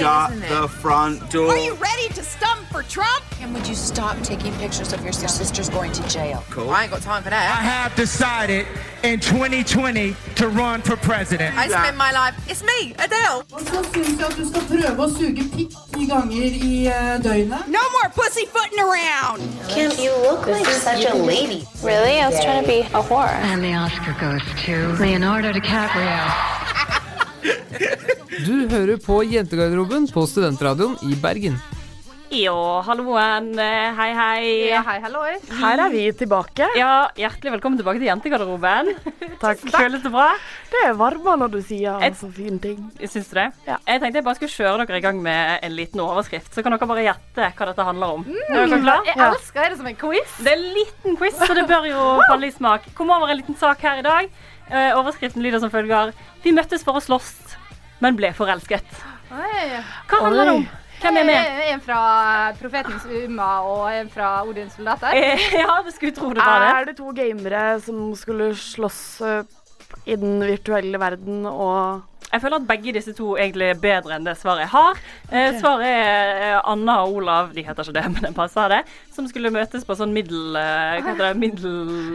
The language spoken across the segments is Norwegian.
Shut the front door. Are you ready to stump for Trump? And would you stop taking pictures of your sister's going to jail? Cool. I ain't got time for that. I have decided in 2020 to run for president. I spent my life. It's me, Adele. Og så syns jeg at du skal prøve å suge pikk ti ganger i døgnet. No more pussyfooting around. Kim, you look like such a lady. Really? I was trying to be a whore. And the Oscar goes to Leonardo DiCaprio. Du hører på Jentegarderoben på Studentradioen i Bergen. Ja, halloen. Eh, Hei, hei. Ja, hei, halloi. Her er vi tilbake. Ja, Hjertelig velkommen tilbake til Jentegarderoben. Takk. Føles det bra? Det er varmere når du sier Et- så fine ting. Syns du det? Jeg tenkte jeg bare skulle kjøre dere i gang med en liten overskrift. Så kan dere bare gjette hva dette handler om. Er dere klar? Jeg elsker det som en quiz. Det er en liten quiz, så det bør jo falle i smak. Kom over en liten sak her i dag. Eh, overskriften lyder som følger Vi møttes for å slåss, men ble forelsket. Oi. Hva handler det om? Hvem er med? En fra Profetens Umma og en fra Odins soldater. Eh, Ja, det skulle tro det var det. Er det to gamere som skulle slåss eh, i den virtuelle verden og Jeg føler at begge disse to egentlig er bedre enn det svaret jeg har. Okay. svaret er eh, Anna og Olav, de heter ikke det, men jeg passer det, som skulle møtes på sånn middel... eh, Hva heter det?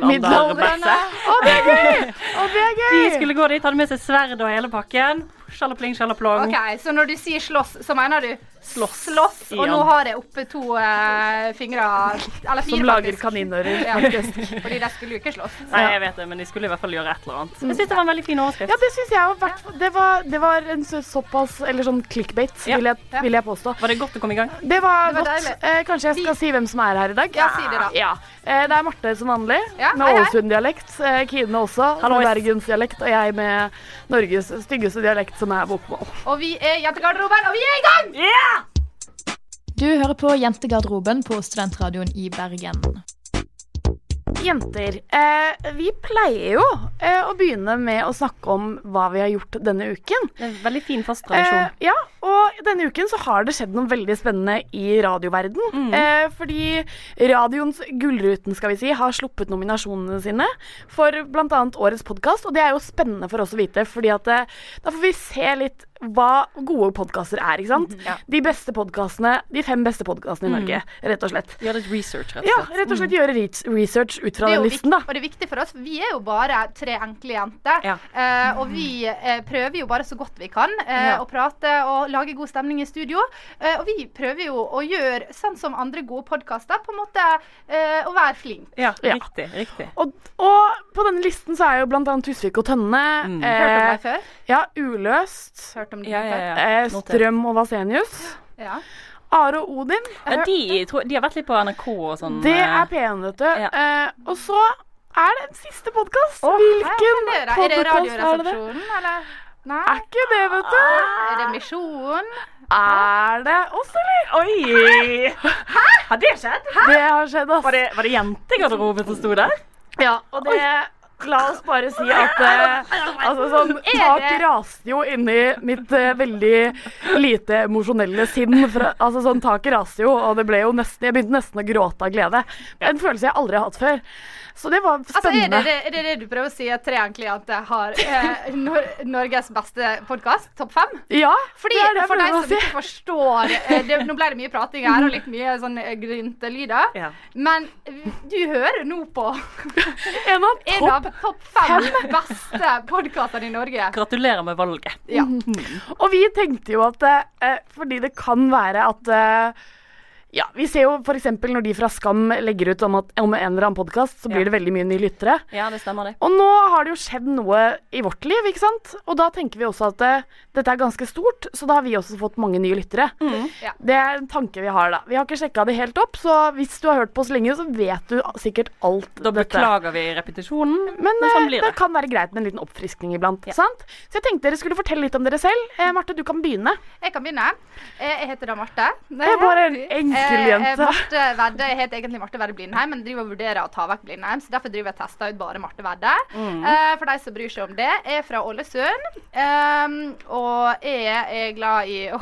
Middelaldermesse. Å, det er gøy! Å, det er gøy! De skulle gå dit, hadde med seg sverd og hele pakken. Sjalapling, sjalaplong. OK, så når du sier slåss, så mener du Slåss. slåss og nå har jeg oppe to uh, fingre Eller fire, Som lager faktisk. kaninører, Ja. Fordi de skulle jo ikke slåss. Nei, jeg vet det, men de skulle i hvert fall gjøre et eller annet. Jeg synes det var en veldig fin overskrift. Ja, det syns jeg òg. det, var- det var en så, såpass Eller sånn clickbait, Ja. vil, jeg, vil jeg påstå. Var det godt å komme i gang? Det var, Det var godt. Eh, kanskje jeg skal si hvem som er her i dag? Ja, si det da. Ja. Eh, det er Marte som vanlig, Ja, med. Ålesund-dialekt. Eh, Kine også, Hallois. med bergensdialekt. Og jeg med Norges styggeste dialekt, som er bokmål. Og vi er Jentegarderoben, og vi er i gang! Du hører på Jentegarderoben på Studentradioen i Bergen. Jenter, eh, vi pleier jo eh, å begynne med å snakke om hva vi har gjort denne uken. Det er en veldig fin fast tradisjon. Eh, ja, og denne uken så har det skjedd noe veldig spennende i radioverden. Mm. Eh, fordi radioens Gullruten, skal vi si, har sluppet nominasjonene sine for bl.a. årets podkast. Og det er jo spennende for oss å vite, fordi at eh, da får vi se litt hva gode podkaster er, ikke sant? Ja. De beste podkastene, de fem beste podkastene i Mm. Norge, rett og slett. Gjøre litt research, rett Ja, og slett. rett og slett gjøre research ut fra er den listen, da. og det er viktig for oss. Vi er jo bare tre enkle jenter. Ja. Uh, og vi uh, prøver jo bare så godt vi kan uh, Ja. å prate og lage god stemning i studio. Eh, og vi prøver jo å gjøre sånn som andre gode podkaster, på en måte eh, å være flink. Ja, Ja. riktig. riktig. Og, og på denne listen så er jo blant annet Tusvik og Tønne. Mm. Hørt om deg før? ja, Uløst. Hørt om Ja, ja, ja, før? Eh. Strøm og Vasenius. Ja. Are og Odin. Ja, de, tror- de har vært litt på NRK og sånn. Det eh, er P1, vet du. Ja. Eh, og så er det en siste podkast. Oh, Hvilken det? Det podkast er det? Radioresepsjonen, eller? Nei. Er ikke det, vet du. Er det Misjonen? Er det oss, eller? Oi! Hæ? Har det skjedd? Det har skjedd, ass. Var det, var det jentegarderoben som sto der? Ja, og det La oss bare si at eh, altså, sånn, tak raste jo inni mitt eh, veldig lite emosjonelle sinn. Fra, altså, sånn, taket raste jo, og det ble jo nesten, jeg begynte nesten å gråte av glede. En følelse jeg aldri har hatt før. Så det var Altså, er, spennende. det, er det det du prøver å si, at Tre enkle har eh, Nor Norges beste podkast? Topp fem? Ja, Fordi, det er det for deg som si. ikke forstår eh, det, Nå ble det mye prating her og litt mye sånn eh, gryntelyder. Ja. Men du hører nå på En av en topp fem beste podkastene i Norge. Gratulerer med valget. Ja. Og vi tenkte jo at eh, fordi det kan være at eh, ja, Vi ser jo f.eks. når de fra Skam legger ut om, at, om en eller annen podkast, så blir Ja. det veldig mye nye lyttere. Ja, det stemmer det. Og nå har det jo skjedd noe i vårt liv, ikke sant? Og da tenker vi også at det, dette er ganske stort, så da har vi også fått mange nye lyttere. Ja. Det er en tanke vi har, da. Vi har ikke sjekka det helt opp, så hvis du har hørt på oss lenge, så vet du sikkert alt Da dette. beklager vi repetisjonen, Men, men sånn eh, blir det det. kan være greit med en liten oppfriskning iblant. sant? Så jeg tenkte dere skulle fortelle litt om dere selv. Eh, Marte, du kan begynne. Jeg kan begynne. Eh, Jeg heter da Marte. Jeg er bare en enkel Eh, jente. Marte Vedde. Jeg heter egentlig Marte Vedde Blindheim, men driver og vurderer å ta vekk Blindheim, så derfor driver jeg og tester ut bare Marte Vedde. Mm. Uh, For de som bryr seg om det. Er fra Ålesund, Um, og jeg er glad i å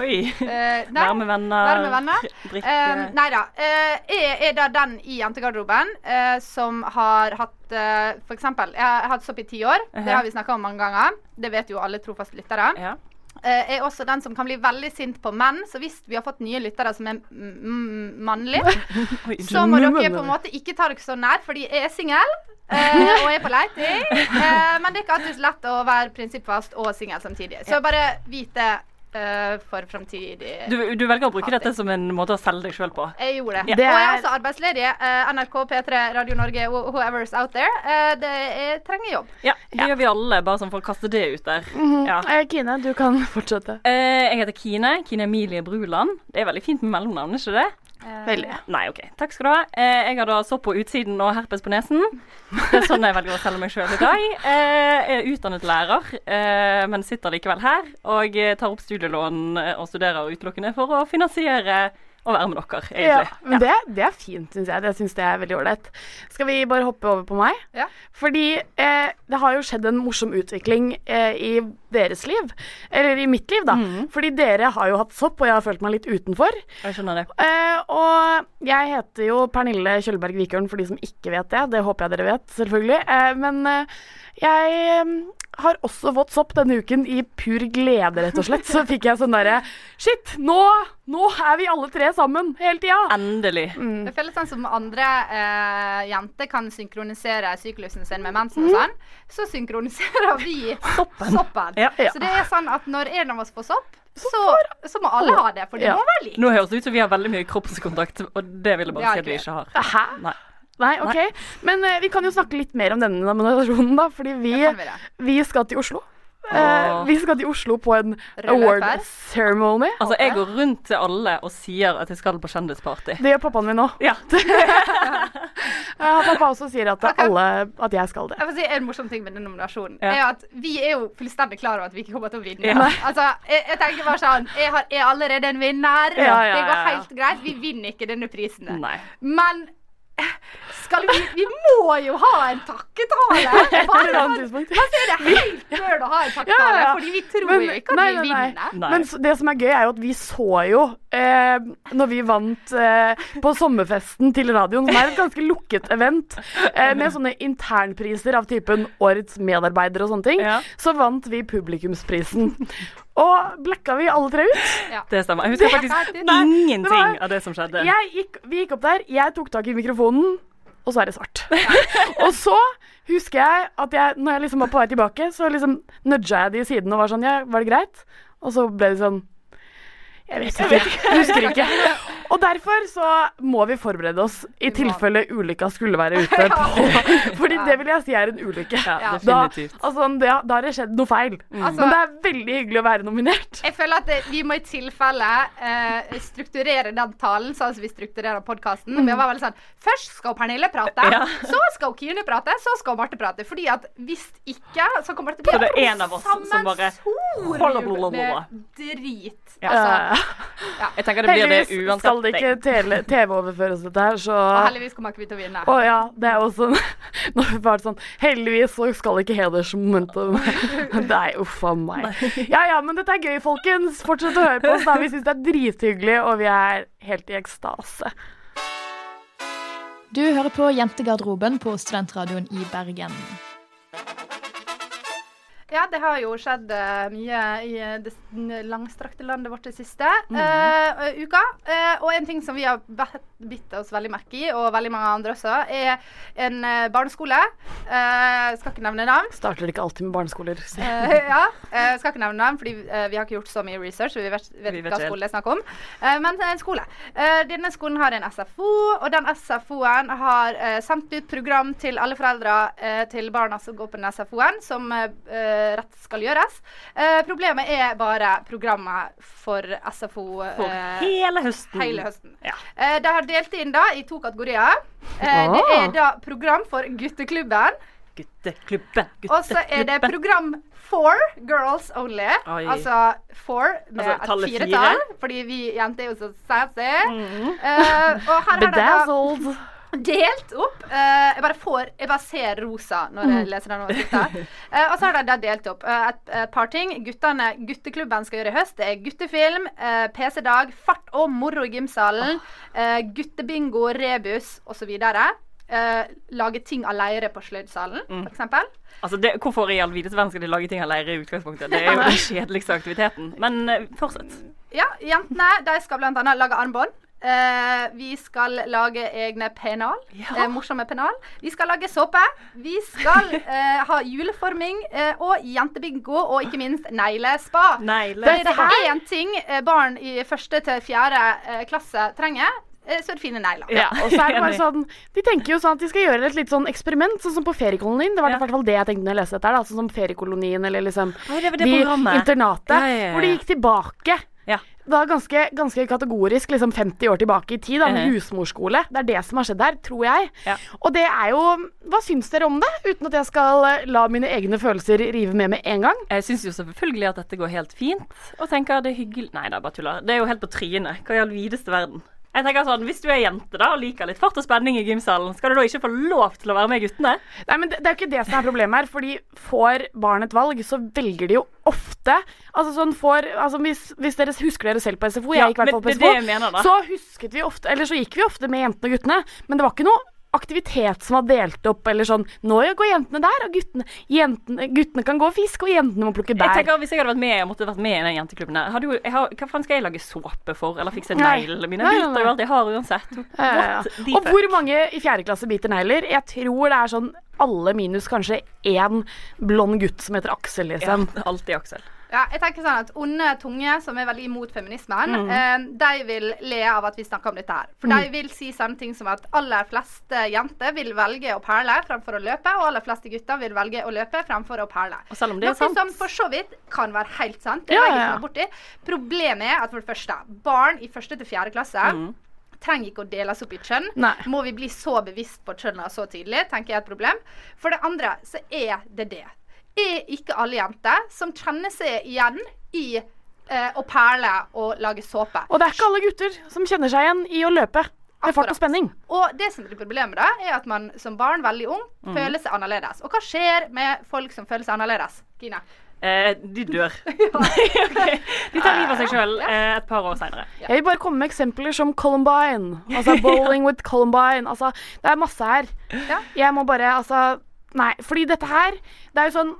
Oi. Uh, Være med venner, Være med venner. drikke. Um, nei da. Eh, jeg er da den i jentegarderoben eh, som har hatt uh, For eksempel, jeg har hatt sopp i ti år. Det Mhm. har vi snakka om mange ganger. Det vet jo alle trofaste lyttere. Ja. Eh, er også den som kan bli veldig sint på menn, så hvis vi har fått nye lyttere som er mannlige, så må dere på en måte ikke ta dere så nær, fordi jeg er singel. eh, og er på leiting. Eh, men det er ikke alltid lett å være prinsippfast og singel samtidig. Så bare vit det eh, for framtidig Du, du velger å bruke dette som en måte å selge deg sjøl på. jeg gjorde det. Ja. Og jeg er også arbeidsledig. Uh, NRK, P3, Radio Norge, whoever's out there. Uh, det, er, trenger jobb. Ja, det gjør vi alle, bare sånn for å kaste det ut der. Ja. Eh, Kine, du kan fortsette. Eh, jeg heter Kine. Kine Emilie Bruland. Det er veldig fint med mellomnavn, ikke det? Veldig. Nei, OK. Takk skal du ha. Eh, jeg har da sopp på utsiden og herpes på nesen. Det er sånn jeg velger å selge meg sjøl i dag. Eh, jeg er utdannet lærer, eh, men sitter likevel her og eh, tar opp studielån eh, og studerer utelukkende for å finansiere å være med dere, Ja, men men det, det er fint, syns jeg. Det syns jeg er veldig ålreit. Skal vi bare hoppe over på meg? Ja. Fordi eh, det har jo skjedd en morsom utvikling eh, i deres liv. Eller i mitt liv, da. Fordi dere har jo hatt sopp, og jeg har følt meg litt utenfor. Jeg skjønner det. Eh, og jeg heter jo Pernille Kjølberg Vikørn, for de som ikke vet det. Det håper jeg dere vet, selvfølgelig. Eh, men eh, jeg eh, har også fått sopp denne uken i pur glede, rett og slett. Så fikk jeg sånn derre Shit, nå, nå er vi alle tre sammen hele tida. Endelig. Det føles sånn som andre eh, jenter kan synkronisere syklusen sin med mensen og sånn. Så synkroniserer vi soppen. Ja. Så det er sånn at når en av oss får sopp, så, så må alle ha det. For det Ja. må være likt. Nå høres det ut som vi har veldig mye kroppskontakt, og det vil jeg bare si at vi ikke har. Hæ? Nei. Nei, OK. Men uh, vi kan jo snakke litt mer om denne nominasjonen, da. Fordi vi, vi vi skal til Oslo. Eh, vi skal til Oslo på en award ceremony. Altså, jeg går rundt til alle og sier at jeg skal på kjendisparty. Det gjør pappaen min òg. Ja. Ja, pappa også sier at, alle, at jeg skal det. Jeg får si En morsom ting med den nominasjonen Ja. er at vi er jo fullstendig klar over at vi ikke kommer til å vinne. Ja. Altså, jeg, jeg tenker bare sånn Jeg har, er allerede en vinner. Ja, ja, Det ja, går helt greit. Vi vinner ikke denne prisen. Nei. Men skal vi Vi må jo ha en takketale! Et eller annet tidspunkt. Men så er det helt før å ha en takketale, Ja, ja, ja. fordi vi tror Men- jo ikke at nei, vi vinner. Nei. Men det som er gøy, er jo at vi så jo eh, Når vi vant eh, på sommerfesten til radioen, som er et ganske lukket event, eh, med sånne internpriser av typen Årets medarbeider og sånne ting, Ja. så vant vi publikumsprisen. Og blacka vi alle tre ut. Det stemmer. Jeg husker faktisk det- ingenting det var- av det som skjedde. Jeg gikk, vi gikk opp der, jeg tok tak i mikrofonen, og så er det svart. og så husker jeg at jeg, når jeg liksom var på vei tilbake, så liksom nudga jeg de i siden og var sånn Ja, var det greit? Og så ble det sånn Jeg vet ikke. Jeg husker ikke. Og derfor så må vi forberede oss i tilfelle ulykka skulle være ute. På, fordi det vil jeg si er en ulykke. Ja. Da, definitivt. altså, det, da har det skjedd noe feil. Altså- Men det er veldig hyggelig å være nominert. Jeg føler at det, vi må i tilfelle eh, strukturere den talen sånn som vi strukturerer podkasten. Vi var veldig sånn Først skal Pernille prate, Ja. så skal Kine prate, så skal Marte prate. Fordi at hvis ikke, så kommer det til å det bli en av oss som bare sammensurium Blablabla. med drit. Ja. Eh, Jeg tenker det blir det Heldigvis uansett. skal det ikke TV-overføres dette her, så og heldigvis kommer ikke vi til å vinne. Å ja, det er også Når vi bare sånn Heldigvis så skal ikke hedersmomentum Nei, uff a meg. Ja ja, men dette er gøy, folkens. Fortsett å høre på oss. da Vi syns det er drithyggelig, og vi er helt i ekstase. Du hører på Jentegarderoben på Studentradioen i Bergen. Ja, det har jo skjedd uh, mye i uh, det langstrakte landet vårt det siste Mhm. uh, uka. og en ting som vi har bitt oss veldig merke i, og veldig mange andre også, er en barneskole. skal ikke nevne navn. Starter ikke alltid med barneskoler? ja. skal ikke nevne navn, fordi vi har ikke gjort så mye research, vi vet, vet ikke hva skole det er snakk om. men en skole. denne skolen har en SFO, og den SFO-en har sendt ut program til alle foreldre til barna som går på den SFO-en, som rett skal gjøres. Eh, problemet er bare programmet for SFO. For eh, hele høsten. Hele høsten. Ja. Eh, de har delt inn da i to kategorier. Oh. det er da program for gutteklubben. Gutteklubben. Og så er det program for girls only. Oi. Altså for med altså, tallet fire tall, Fordi vi jenter er jo så sassy. Mm. Uh, og her har de delt opp. Uh, jeg, bare får, jeg bare ser rosa når jeg leser den overskriften. Uh, og så har de da delt opp uh, et, et, par ting. Guttene, Gutteklubben skal gjøre i høst. Det er guttefilm, PC-dag, fart og moro i gymsalen. guttebingo, rebus osv. Uh, lage ting av leire på sløydsalen, mm. f.eks. Altså det, hvorfor i all videste verden skal de lage ting av leire i utgangspunktet? Det er jo den kjedeligste aktiviteten. Men uh, fortsett. Ja, jentene de skal bl.a. lage armbånd. Uh, vi skal lage egne pennal. Ja. Eh, morsomme pennal. Vi skal lage såpe. Vi skal eh, ha juleforming og jentebingo, og ikke minst neglespa. Negle. Det er én ting barn i første til fjerde klasse trenger. Så er det fine negler. Ja, og så er det bare sånn De tenker jo sånn at de skal gjøre et litt sånn eksperiment, sånn som på feriekolonien. Det var i hvert fall det jeg tenkte når jeg leste dette. Da, sånn som feriekolonien eller liksom Oi, det det de internatet. Ja, ja, hvor de gikk tilbake. Da ganske, ganske kategorisk liksom 50 år tilbake i tid, da, med Mhm. husmorskole. Det er det som har skjedd her, tror jeg. Ja. Og det er jo Hva syns dere om det? Uten at jeg skal eh, la mine egne følelser rive med med en gang. Jeg syns jo selvfølgelig at dette går helt fint, og tenker det er hyggelig Nei da, bare tuller. Det er jo helt på trynet. Hva i all videste verden? Jeg tenker sånn, Hvis du er jente da og liker litt fart og spenning i gymsalen, skal du da ikke få lov til å være med guttene? Nei, men det, det er jo ikke det som er problemet her. Fordi får barn et valg, så velger de jo ofte Altså sånn får altså hvis, hvis dere husker dere selv på SFO, jeg Ja, gikk i hvert fall på SFO, mener, så husket vi ofte Eller så gikk vi ofte med jentene og guttene, men det var ikke noe aktivitet som var delt opp, eller sånn Nå går jentene der, og guttene, jentene, guttene kan gå og fiske, og jentene må plukke Jeg tenker Hvis jeg hadde vært med, jeg måtte vært med i den jenteklubben der hadde jo, har, Hva faen skal jeg lage såpe for? Eller fikse neglene mine? Jeg biter jo alt jeg har uansett. Ja, ja. Og hvor mange i fjerde klasse biter negler? Jeg tror det er sånn alle minus kanskje én blond gutt som heter Aksel, liksom. Ja, alltid Aksel. Ja, jeg tenker sånn at Onde tunge, som er veldig imot feminismen, Mm. eh, de vil le av at vi snakker om dette her. For Mm. de vil si sånne ting som at aller fleste jenter vil velge å perle fremfor å løpe, og aller fleste gutter vil velge å løpe fremfor å perle. Og selv om det er Noe sant som for så vidt kan være helt sant. Det Ja, ja, ja. borti. Problemet er at for det første, barn i første til fjerde klasse Mm. trenger ikke å deles opp i kjønn. Nei. Må vi bli så bevisst på kjønna så tidlig, tenker jeg er et problem. For det andre så er det det. Er ikke alle jenter som kjenner seg igjen i eh, å perle og lage såpe. Og det er ikke alle gutter som kjenner seg igjen i å løpe med fart og spenning. Og det som blir problemet da, er at man som barn, veldig ung, Mm. føler seg annerledes. Og hva skjer med folk som føler seg annerledes? Gina? Eh, de dør. okay. De tar livet av seg sjøl eh, et par år seinere. Jeg vil bare komme med eksempler som Columbine. Altså Bowling with Columbine. Altså, det er masse her. Jeg må bare Altså, nei. Fordi dette her, det er jo sånn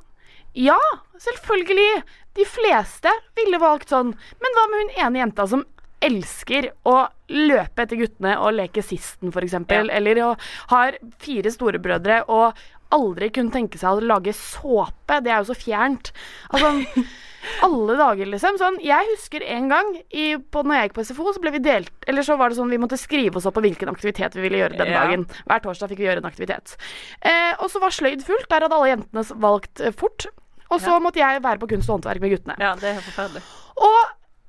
Ja, selvfølgelig. De fleste ville valgt sånn. Men hva med hun ene jenta som elsker å løpe etter guttene og leke sisten, f.eks. eksempel Eller å har fire storebrødre og aldri kunne tenke seg å lage såpe. Det er jo så fjernt. Altså alle dager, liksom. Sånn, jeg husker en gang i, på, når jeg gikk på SFO, så ble vi delt Eller så var det sånn vi måtte skrive oss opp på hvilken aktivitet vi ville gjøre den Ja. dagen. Hver torsdag fikk vi gjøre en aktivitet. Eh, og så var sløyd fullt. Der hadde alle jentene valgt eh, fort. Og så Ja. måtte jeg være på kunst og håndverk med guttene. Ja, det er forferdelig. Og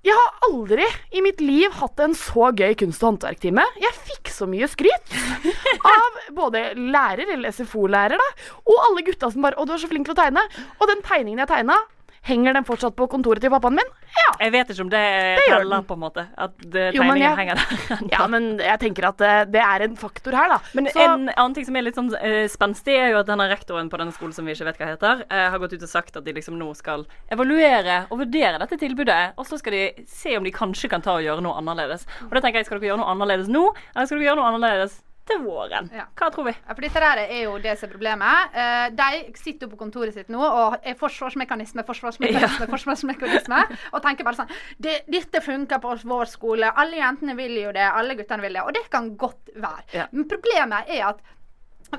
jeg har aldri i mitt liv hatt en så gøy kunst- og håndverktime. Jeg fikk så mye skryt av både lærer, eller SFO-lærer, da, og alle gutta som bare 'Å, du er så flink til å tegne'. Og den tegningen jeg tegna, henger den fortsatt på kontoret til pappaen min? Ja. Jeg vet ikke om det, Det teller, på en måte. At tegningen jeg- henger der. Ja, men jeg tenker at det, det er en faktor her, da. Men Så- en annen ting som er litt sånn uh, spenstig, er jo at denne rektoren på denne skolen som vi ikke vet hva heter, uh, har gått ut og sagt at de liksom nå skal evaluere og vurdere dette tilbudet, og så skal de se om de kanskje kan ta og gjøre noe annerledes. Og da tenker jeg, skal dere gjøre noe annerledes nå, eller skal dere gjøre noe annerledes til våren. Hva tror vi? Ja, for dette der er jo det som er problemet. Eh, de sitter jo på kontoret sitt nå og er forsvarsmekanisme, forsvarsmekanisme, forsvarsmekanisme. Og tenker bare sånn det, 'Dette funker på vår skole. Alle jentene vil jo det. Alle guttene vil det.' Og det kan godt være. Ja. Men problemet er at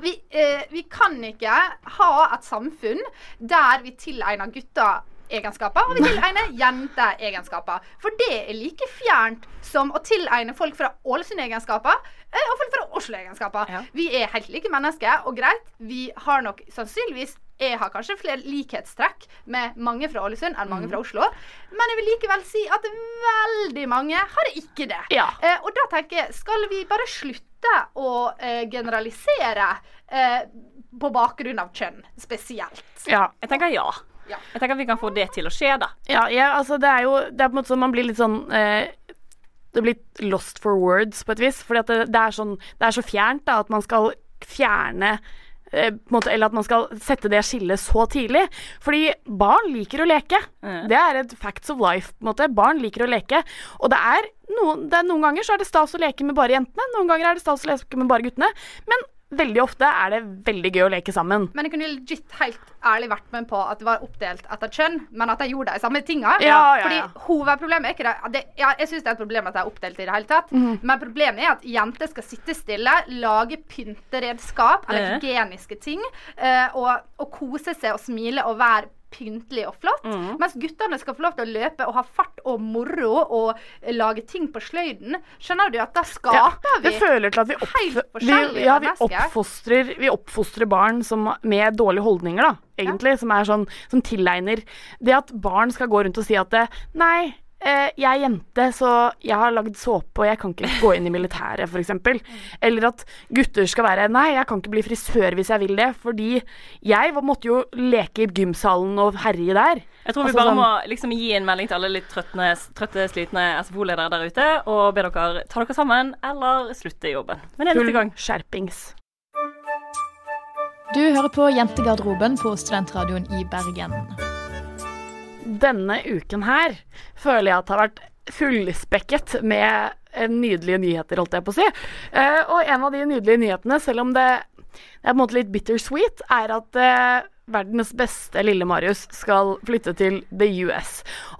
vi, eh, vi kan ikke ha et samfunn der vi tilegner gutter egenskaper, og vi tilegner jenteegenskaper. For det er like fjernt som å tilegne folk fra Ålesund egenskaper eh, og folk fra Oslo egenskaper. Vi er helt like mennesker, og greit, vi har nok sannsynligvis jeg har kanskje flere likhetstrekk med mange fra Ålesund enn mange fra Oslo. Men jeg vil likevel si at veldig mange har ikke det. Eh, og da tenker jeg, skal vi bare slutte å eh, generalisere eh, på bakgrunn av kjønn spesielt? Ja. Jeg tenker ja. Jeg tenker at vi kan få det til å skje, da. Ja, ja, altså det er jo Det er på en måte sånn man blir litt sånn eh, Det blir lost for words på et vis. At det, det, er sånn Det er så fjernt da at man skal fjerne eh, måte, eller at man skal sette det skillet så tidlig. Fordi barn liker å leke. Det er et facts of life. på en måte. Barn liker å leke. Og det er, noen, det er noen ganger så er det stas å leke med bare jentene, noen ganger er det stas å leke med bare guttene. Men veldig ofte er det veldig gøy å leke sammen. Men jeg kunne legit helt ærlig vært med på at det var oppdelt etter kjønn, men at de gjorde de samme tinga. Ja, ja, Fordi ja. hovedproblemet er ikke det, det ja, Jeg syns det er et problem at de er oppdelt i det hele tatt, mm. men problemet er at jenter skal sitte stille, lage pynteredskap eller hygieniske ting, eh, og, og kose seg og smile og være pyntelig og flott. Mm. Mens guttene skal få lov til å løpe og ha fart og moro og lage ting på sløyden. Skjønner du at da skaper vi Det føler til at vi, opp, vi, ja, vi, oppfostrer, vi oppfostrer barn som, med dårlige holdninger, da, egentlig. Som er sånn Som tilegner Det at barn skal gå rundt og si at det, Nei, eh, jeg er jente, så jeg har lagd såpe, og jeg kan ikke gå inn i militæret, f.eks. Eller at gutter skal være Nei, jeg kan ikke bli frisør hvis jeg vil det, fordi jeg måtte jo leke i gymsalen og herje der. Jeg tror vi Altså bare sånn- må liksom gi en melding til alle litt trøttne, trøtte, slitne SFO-ledere der ute, og be dere ta dere sammen, eller slutte i jobben. Men en Full neste gang. skjerpings. Du hører på Jentegarderoben på Studentradioen i Bergen. Denne uken her føler jeg at det har vært fullspekket med eh, nydelige nyheter, holdt jeg på å si. Uh, og en av de nydelige nyhetene, selv om det, er på en måte litt bittersweet, er at uh, verdens beste lille Marius skal flytte til the US.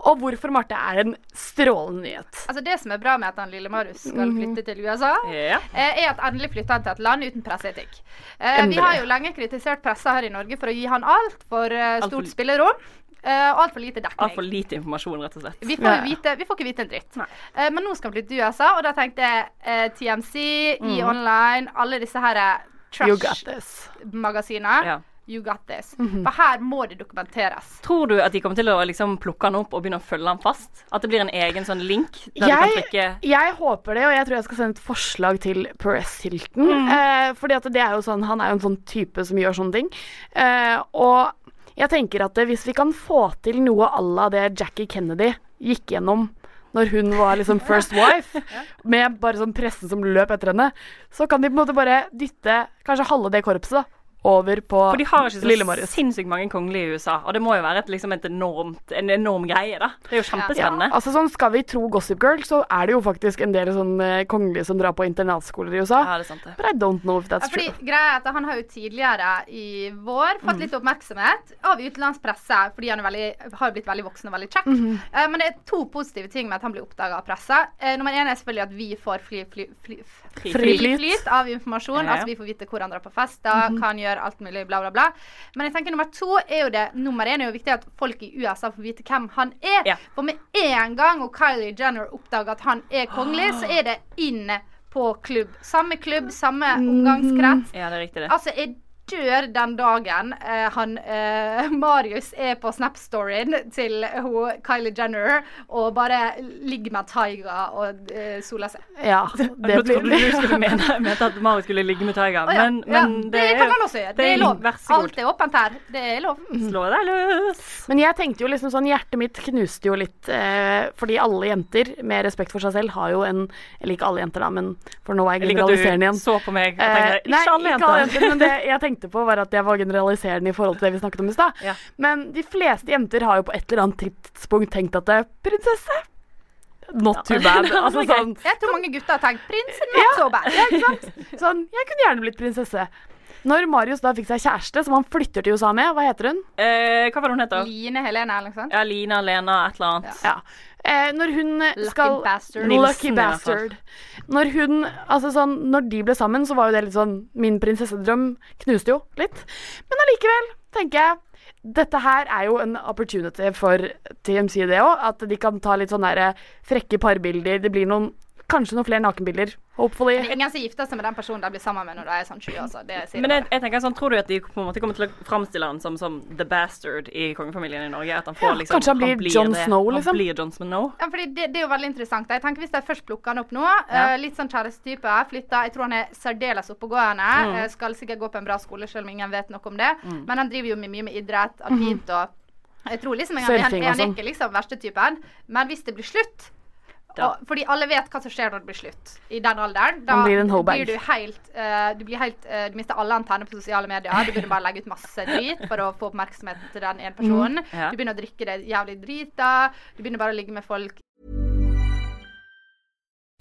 Og hvorfor, Marte, er en strålende nyhet. Altså Det som er bra med at han lille Marius skal Mhm. flytte til USA, eh, er at endelig flytter han til et land uten presseetikk. Eh, vi har jo lenge kritisert pressa her i Norge for å gi han altfor uh, Alt for stort spillerom eh, og altfor lite dekning. Altfor lite informasjon, rett og slett. Vi får, vite, vi får ikke vite en dritt. Uh, men nå skal vi til USA, og da tenkte jeg uh, TMC, mm. E-Online, alle disse her eh, You got this. trash-magasinene. Ja. You got this. Mhm. For her må det dokumenteres. Tror du at de kommer til å liksom plukke han opp og begynne å følge han fast? At det blir en egen sånn link der du kan trykke Jeg, jeg håper det, og jeg tror jeg skal sende et forslag til Perez Hilton. Mm. Eh, fordi at det er jo sånn, han er jo en sånn type som gjør sånne ting. Eh, og jeg tenker at hvis vi kan få til noe à la det Jackie Kennedy gikk gjennom når hun var liksom first wife, med bare sånn pressen som løp etter henne, så kan de på en måte bare dytte kanskje halve det korpset over på For de har ikke så sinnssykt mange kongelige i USA, og det må jo være et, liksom et enormt, en enorm greie, da. Det er jo kjempespennende. Ja, altså sånn Skal vi tro Gossip Girl, så er det jo faktisk en del sånn eh, kongelige som drar på internatskoler i USA. Ja, det er sant det. But I don't know if that's Ja, fordi true. greia er at Han har jo tidligere i vår fått Mhm. litt oppmerksomhet av utenlandsk presse, fordi han er veldig, har blitt veldig voksen og veldig kjekk. Mhm. Eh, men det er to positive ting med at han blir oppdaga av pressa. Eh, nummer én er selvfølgelig at vi får fly, fly, fly, Fri fri flyt. flyt av informasjon. Ja, ja. Altså Vi får vite hvor han drar på fester, -hmm. hva han gjør, alt mulig, bla, bla, bla. Men jeg tenker nummer to er jo det Nummer én er jo viktig at folk i USA får vite hvem han er. For med en gang og Kylie Jenner oppdager at han er kongelig, så er det inn på klubb. Samme klubb, samme omgangskrets. Ja, det er riktig, det. Altså, jeg dør den dagen eh, han eh, Marius er på Snap-storyen til ho, Kylie Jenner og bare ligger med Taiga og eh, soler seg. Ja, det blir trodde du skulle mene, mente at Marius skulle ligge med Taiga, ja. men, Ja, det, det, kan han også gjøre. Det er lov. Alt er åpent her. Det er lov. Slå deg løs. Men jeg tenkte jo liksom sånn Hjertet mitt knuste jo litt eh, fordi alle jenter, med respekt for seg selv, har jo en Eller ikke alle jenter, da, men for nå er jeg generaliserende igjen. Jeg liker at du igjen. så på meg og Eh, tenkte, ikke nei, jenter. ikke alle jenter. jenter. Men det jeg tenkte på, var at jeg var generaliserende i forhold til det vi snakket om i stad. Ja. Men de fleste jenter har jo på et eller annet tidspunkt tenkt at det, er prinsesse, not too bad. Altså sånn Jeg tror mange gutter har tenkt 'prinsen, not so bad. Ja? Sånn, jeg kunne gjerne blitt prinsesse. Når Marius da fikk seg kjæreste, som han flytter til USA med, hva heter hun? Eh, hva var det hun heter? Line Helene eller noe sånt. Ja, Lina, Lena, et eller annet. Ja. Eh, når hun Lucky skal bastard. Lucky bastard. Når hun Altså sånn Når de ble sammen, så var jo det litt sånn Min prinsessedrøm knuste jo litt. Men allikevel tenker jeg dette her er jo en opportunity for TMC, det òg. At de kan ta litt sånne frekke parbilder. Det blir noen Kanskje noen flere nakenbilder. Hopefully. Er ingen som gifter seg med den personen de blir sammen med når de er sånn 20 år. Så det sier Men jeg jeg, jeg tenker sånn, Tror du at de på en måte kommer til å framstille han som, som the bastard i kongefamilien i Norge? At han får Ja, liksom kanskje han blir John det. Snow, liksom. Han blir John Snow. Ja, fordi det, det er jo veldig interessant. Jeg tenker Hvis de først plukker han opp nå, Ja. uh, litt sånn kjærestetype, flytter Jeg tror han er særdeles oppegående. Mm. Uh, skal sikkert gå på en bra skole, selv om ingen vet noe om det. Mm. Men han driver jo mye med idrett, alpint og Jeg tror liksom han, Surfing han, og han er ikke liksom verste typen. Men hvis det blir slutt Da. og, fordi alle vet hva som skjer når det blir slutt i den alderen. Da blir blir du helt uh, Du blir helt uh, Du mister alle antenner på sosiale medier. Du begynner bare å legge ut masse drit for å få oppmerksomhet til den ene personen. Ja. Du begynner å drikke det jævlig drita. Du begynner bare å ligge med folk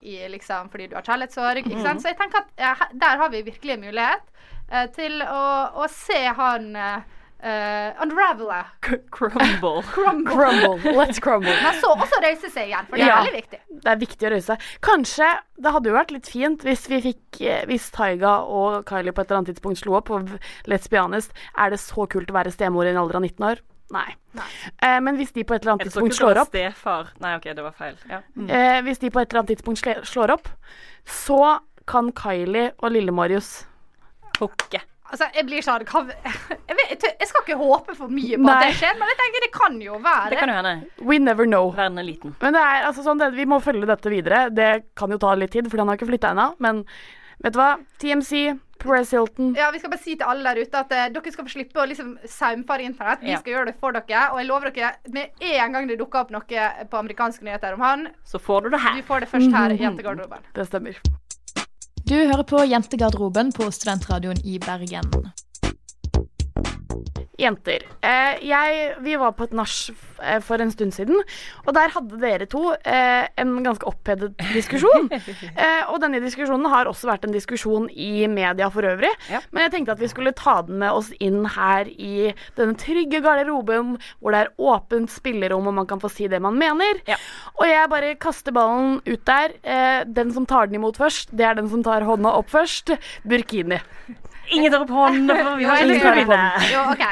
I, liksom, fordi du har kjærlighetssorg. Ikke sant? Mm. Så jeg tenker at ja, der har vi virkelig en mulighet eh, til å, å se han uh, unravele. Crumble. Crumble. Crumble. Let's crumble. Men så også røyse seg igjen, for det er Ja. veldig viktig. Det er viktig å røyse. Kanskje det hadde jo vært litt fint hvis vi fikk eh, Hvis Taiga og Kylie på et eller annet tidspunkt slo opp, og Let's be honest, er det så kult å være stemor i en alder av 19 år? Nei. Eh, men hvis de på et eller annet Jeg så tidspunkt ikke slår det var opp stefar. Nei, OK, det var feil. Ja. Mm. eh, Hvis de på et eller annet tidspunkt slår opp, så kan Kylie og Lille-Marius Hooke. Altså, jeg blir sånn jeg, vet, jeg skal ikke håpe for mye på Nei. at det skjer, men jeg tenker det kan jo være. Det kan jo hende. We never know. Verden er liten. Men det er altså sånn, det, vi må følge dette videre. Det kan jo ta litt tid, for han har ikke flytta ennå. Men vet du hva? TMC, Perez Hilton Ja, Vi skal bare si til alle der ute at eh, dere skal få slippe å liksom saumfare internett. Vi Ja. skal gjøre det for dere. Og jeg lover dere, med en gang det dukker opp noe på amerikanske nyheter om han, Så får du det her. du får det først her i Jentegarderoben. Det stemmer. Du hører på Jentegarderoben på Studentradioen i Bergen. Jenter. Eh, jeg, vi var på et nach eh, for en stund siden, og der hadde dere to eh, en ganske opphedet diskusjon. eh, og denne diskusjonen har også vært en diskusjon i media for øvrig. Men jeg tenkte at vi skulle ta den med oss inn her i denne trygge garderoben, hvor det er åpent spillerom og man kan få si det man mener. Og jeg bare kaster ballen ut der. Eh, den som tar den imot først, det er den som tar hånda opp først. Burkini. Ingen tar opp hånden, for vi har ikke lyst til å vinne. Jo, ok.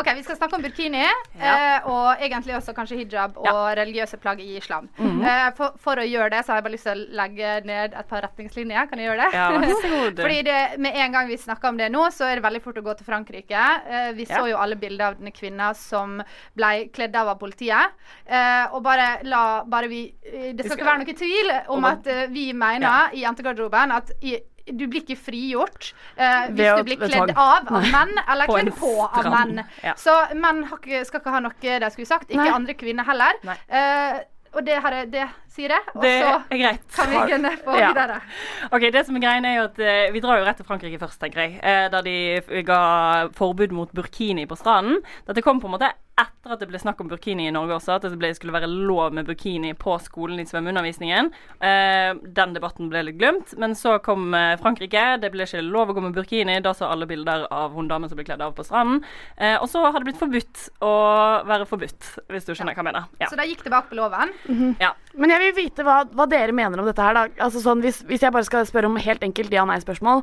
ok, Vi skal snakke om burkini, eh, og egentlig også kanskje hijab og religiøse plagg i islam. Mhm. eh, for, for å gjøre det, så har jeg bare lyst til å legge ned et par retningslinjer. Kan jeg gjøre det? Ja. Fordi det, med en gang vi snakker om det nå, så er det veldig fort å gå til Frankrike. Eh, vi Ja. så jo alle bilder av denne kvinna som ble kledd av av politiet. Og bare la bare vi Det skal skal- ikke være noe tvil om at vi mener i jentegarderoben at i, du blir ikke frigjort eh, hvis å- du blir kledd av av menn, eller kledd på av menn. Ja. Så menn skal ikke ha noe de skulle sagt. Ikke Nei. andre kvinner heller. Eh, og det, her er, det sier jeg. Og så greit. kan vi gunne på Ja. videre. Ok, det som er greien er jo at eh, Vi drar jo rett til Frankrike først, tenker jeg. Eh, der de ga forbud mot burkini på stranden. Dette kom på en måte etter at det ble snakk om burkini i Norge også. At det ble, skulle være lov med burkini på skolen i svømmeundervisningen. Eh, den debatten ble litt glemt. Men så kom eh, Frankrike. Det ble ikke lov å gå med burkini. Da så alle bilder av hun damen som ble kledd av på stranden. Eh, og så har det blitt forbudt å være forbudt, hvis du skjønner hva jeg mener. Ja. Så da gikk det bak på loven. ja. Men jeg vil vite hva, hva dere mener om dette her, da. Altså sånn, hvis, hvis jeg bare skal spørre om helt enkelt ja-nei-spørsmål.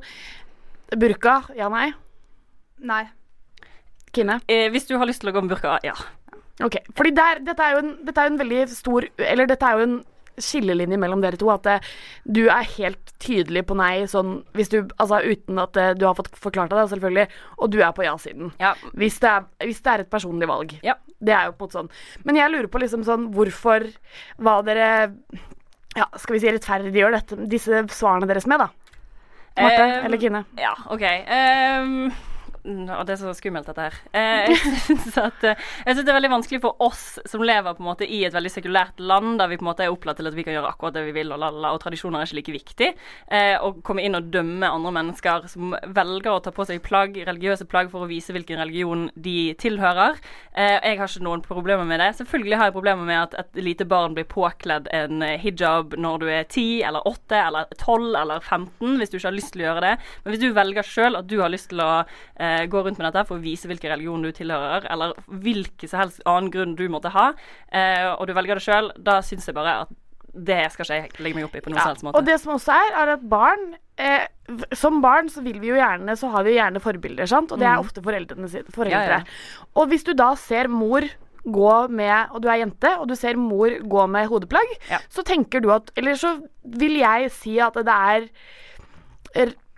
Burka, ja-nei? Nei. Kine? Eh, hvis du har lyst til å gå med burka, ja. Ok, fordi der, dette, er jo en, dette er jo en veldig stor Eller dette er jo en skillelinje mellom dere to. At det, du er helt tydelig på nei, sånn hvis du Altså uten at det, du har fått forklart deg det, selvfølgelig. Og du er på ja-siden. Ja. Hvis, det er- hvis det er et personlig valg. Ja. Det er jo på en måte sånn. Men jeg lurer på liksom sånn hvorfor hva dere ja, skal vi si rettferdiggjør dette, disse svarene deres med, da. Marte um, eller Kine? Ja, OK. Um, og det er så skummelt, dette her. Eh, syns eh, Jeg synes det er veldig vanskelig for oss som lever på en måte i et veldig sekulært land, der vi på en måte er opplært til at vi kan gjøre akkurat det vi vil, og, lalala, og tradisjoner er ikke like viktig. Eh, å komme inn og dømme andre mennesker som velger å ta på seg plagg, religiøse plagg for å vise hvilken religion de tilhører. Eh, jeg har ikke noen problemer med det. Selvfølgelig har jeg problemer med at et lite barn blir påkledd en hijab når du er 10 eller 8 eller 12 eller 15, hvis du ikke har lyst til å gjøre det. Men hvis du velger sjøl at du har lyst til å eh, gå rundt med dette for å vise hvilken religion du tilhører, eller hvilken som helst annen grunn du måtte ha, eh, og du velger det sjøl, da syns jeg bare at det skal ikke jeg legge meg opp i på noen ja, helst måte. Og det som også er, er at barn eh, Som barn så vil vi jo gjerne Så har vi jo gjerne forbilder, sant? Og det er Mm. ofte foreldrene sine. Foreldre. Ja, ja. Og hvis du da ser mor gå med Og du er jente, og du ser mor gå med hodeplagg, så tenker du at Eller så vil jeg si at det er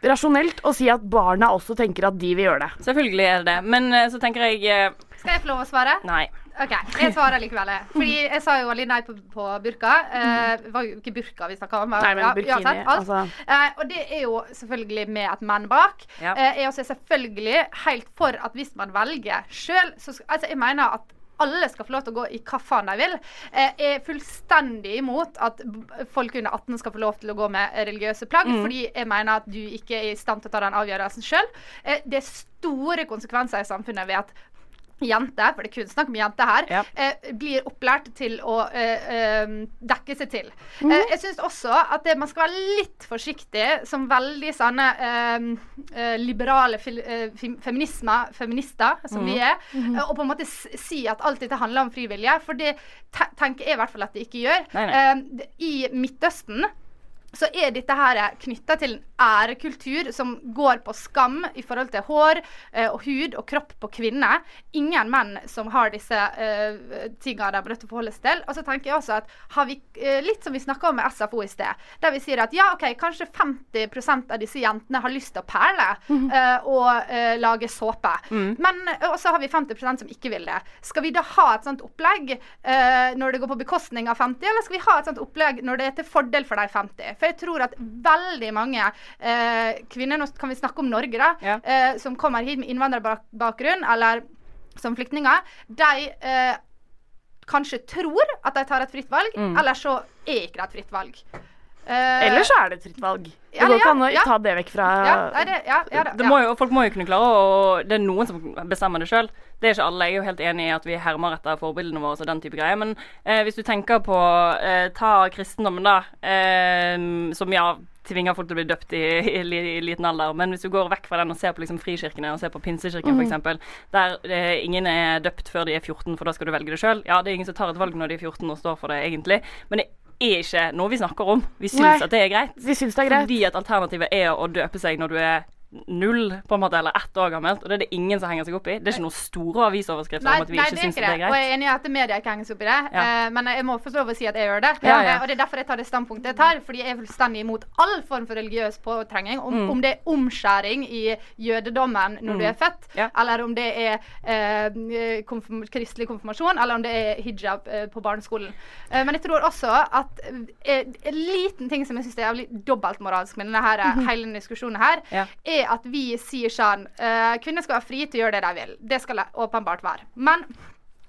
rasjonelt å si at barna også tenker at de vil gjøre det. Selvfølgelig er det det. Men eh, så tenker jeg uh... Skal jeg få lov å svare? Nei. OK, jeg svarer likevel. Fordi jeg sa jo veldig nei på, på burka. Det det var jo ikke burka vi snakka om. Nei, men ja, uansett, alt. altså. uh, og det er jo selvfølgelig med et men bak. Ja. Uh, jeg er også selvfølgelig helt for at hvis man velger sjøl, så skal Altså, jeg mener at alle skal få lov til å gå i hva faen de vil. Eh, Jeg er fullstendig imot at folk under 18 skal få lov til å gå med religiøse plagg, Mm. fordi jeg mener at du ikke er i stand til å ta den avgjørelsen sjøl. Det er store konsekvenser i samfunnet ved at jenter, for det er kun snakk om jenter her, eh, blir opplært til å eh, eh, dekke seg til. Mm. Eh, jeg syns også at det, man skal være litt forsiktig som veldig sånne eh, eh, liberale eh, feminister, som vi Mhm. er, eh, og på en måte si at alt dette handler om frivillige. for det tenker jeg i hvert fall at det ikke gjør. Nei, nei. Eh, I Midtøsten så er dette her knytta til en ærekultur som går på skam i forhold til hår eh, og hud og kropp på kvinner. Ingen menn som har disse uh, tingene de er nødt til å forholde seg til. Og så tenker jeg også at har vi, eh, litt som vi snakka om med SFO i sted, der vi sier at ja, OK, kanskje 50% av disse jentene har lyst til å perle eh, og eh, lage såpe. Mm. Men eh, også har vi 50% som ikke vil det. Skal vi da ha et sånt opplegg eh, når det går på bekostning av 50, eller skal vi ha et sånt opplegg når det er til fordel for de 50? For jeg tror at veldig mange eh, kvinner, nå kan vi snakke om Norge, da, eh, som kommer hit med innvandrerbakgrunn, eller som flyktninger, de eh, kanskje tror at de tar et fritt valg, Mm. eller så er ikke det et fritt valg. Eller så er det et fritt valg. Det ja, går ikke an å ja. ta det vekk fra ja, det, ja, ja, det må jo, folk må jo kunne klare å Det er noen som bestemmer det sjøl. Det er ikke alle. Jeg er jo helt enig i at vi hermer etter forbildene våre og den type greier. Men eh, hvis du tenker på eh, Ta kristendommen, da. Eh, som ja tvinger folk til å bli døpt i, i, i liten alder. Men hvis du går vekk fra den og ser på liksom frikirkene og ser på pinsekirken Mm. f.eks., der eh, ingen er døpt før de er 14, for da skal du velge det sjøl. Ja, det er ingen som tar et valg når de er 14 og står for det, egentlig. Men det er ikke noe vi snakker om. Vi syns Nei, at det er greit. Vi synes det er greit. Fordi at alternativet er å døpe seg når du er null, på en måte, eller ett år gammelt. Og det er det ingen som henger seg opp i. Det er ikke noen store avisoverskrifter om at vi nei, ikke syns det det. er Og jeg er enig i at media ikke henger seg opp i det. Ja. uh, men jeg må få lov å si at jeg gjør det. Ja, ja. Uh, og det er derfor jeg tar det standpunktet jeg tar. Fordi jeg er fullstendig imot all form for religiøs påtrenging. Om, Mm. om det er omskjæring i jødedommen når du Mm. er født, eller om det er uh, konfirm kristelig konfirmasjon, eller om det er hijab på barneskolen. Men jeg tror også at en liten ting som jeg syns er jævlig dobbeltmoralsk med denne her, Mhm. hele diskusjonen her, Ja. er at vi sier sånn eh, Kvinner skal være frie til å gjøre det de vil. Det skal de åpenbart være. Men